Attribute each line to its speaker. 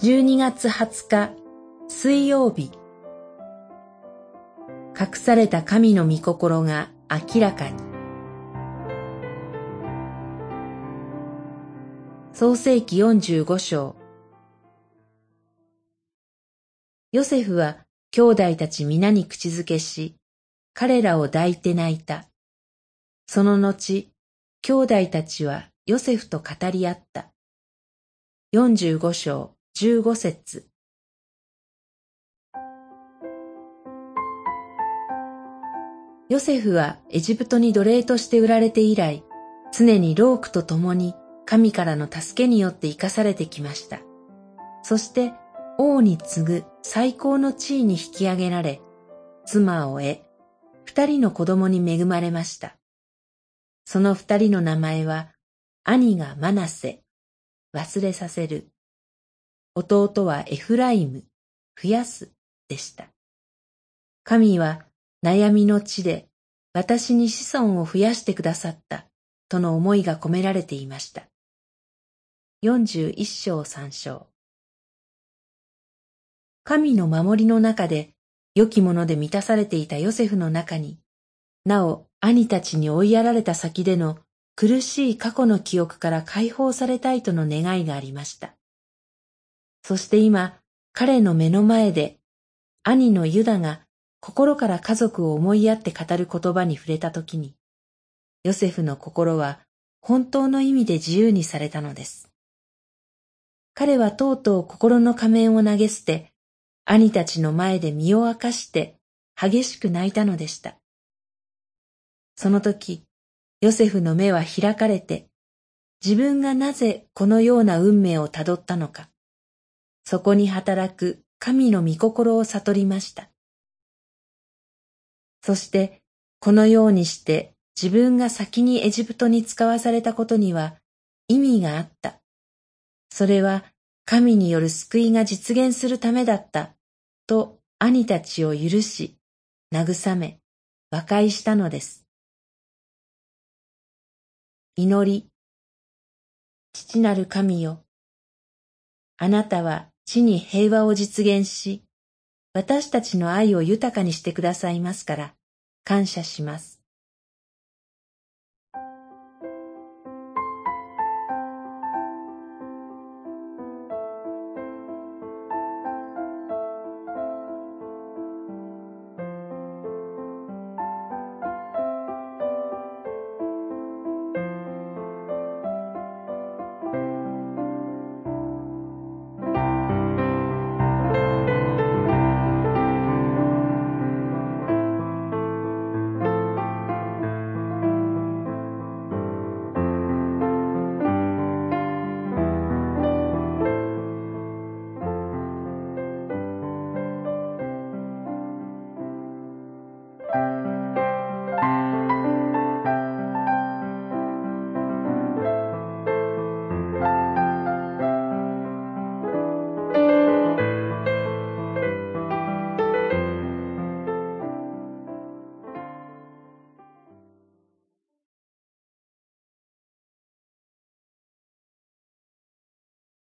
Speaker 1: 12月20日水曜日隠された神の御心が明らかに創世紀45章ヨセフは兄弟たち皆に口づけし、彼らを抱いて泣いた。その後、兄弟たちはヨセフと語り合った。45章15節ヨセフはエジプトに奴隷として売られて以来、常にロークと共に神からの助けによって生かされてきました。そして王に次ぐ最高の地位に引き上げられ、妻を得、二人の子供に恵まれました。その二人の名前は、兄がマナセ、忘れさせる。弟はエフライム、増やすでした。神は悩みの地で私に子孫を増やしてくださったとの思いが込められていました。41章3章神の守りの中で良きもので満たされていたヨセフの中に、なお兄たちに追いやられた先での苦しい過去の記憶から解放されたいとの願いがありました。そして今、彼の目の前で、兄のユダが心から家族を思いやって語る言葉に触れたときに、ヨセフの心は本当の意味で自由にされたのです。彼はとうとう心の仮面を投げ捨て、兄たちの前で身を明かして激しく泣いたのでした。その時、ヨセフの目は開かれて、自分がなぜこのような運命をたどったのか、そこに働く神の御心を悟りました。そして、このようにして自分が先にエジプトに使わされたことには意味があった。それは神による救いが実現するためだった、と兄たちを許し、慰め、和解したのです。祈り、父なる神よ。あなたは地に平和を実現し、私たちの愛を豊かにしてくださいますから、感謝します。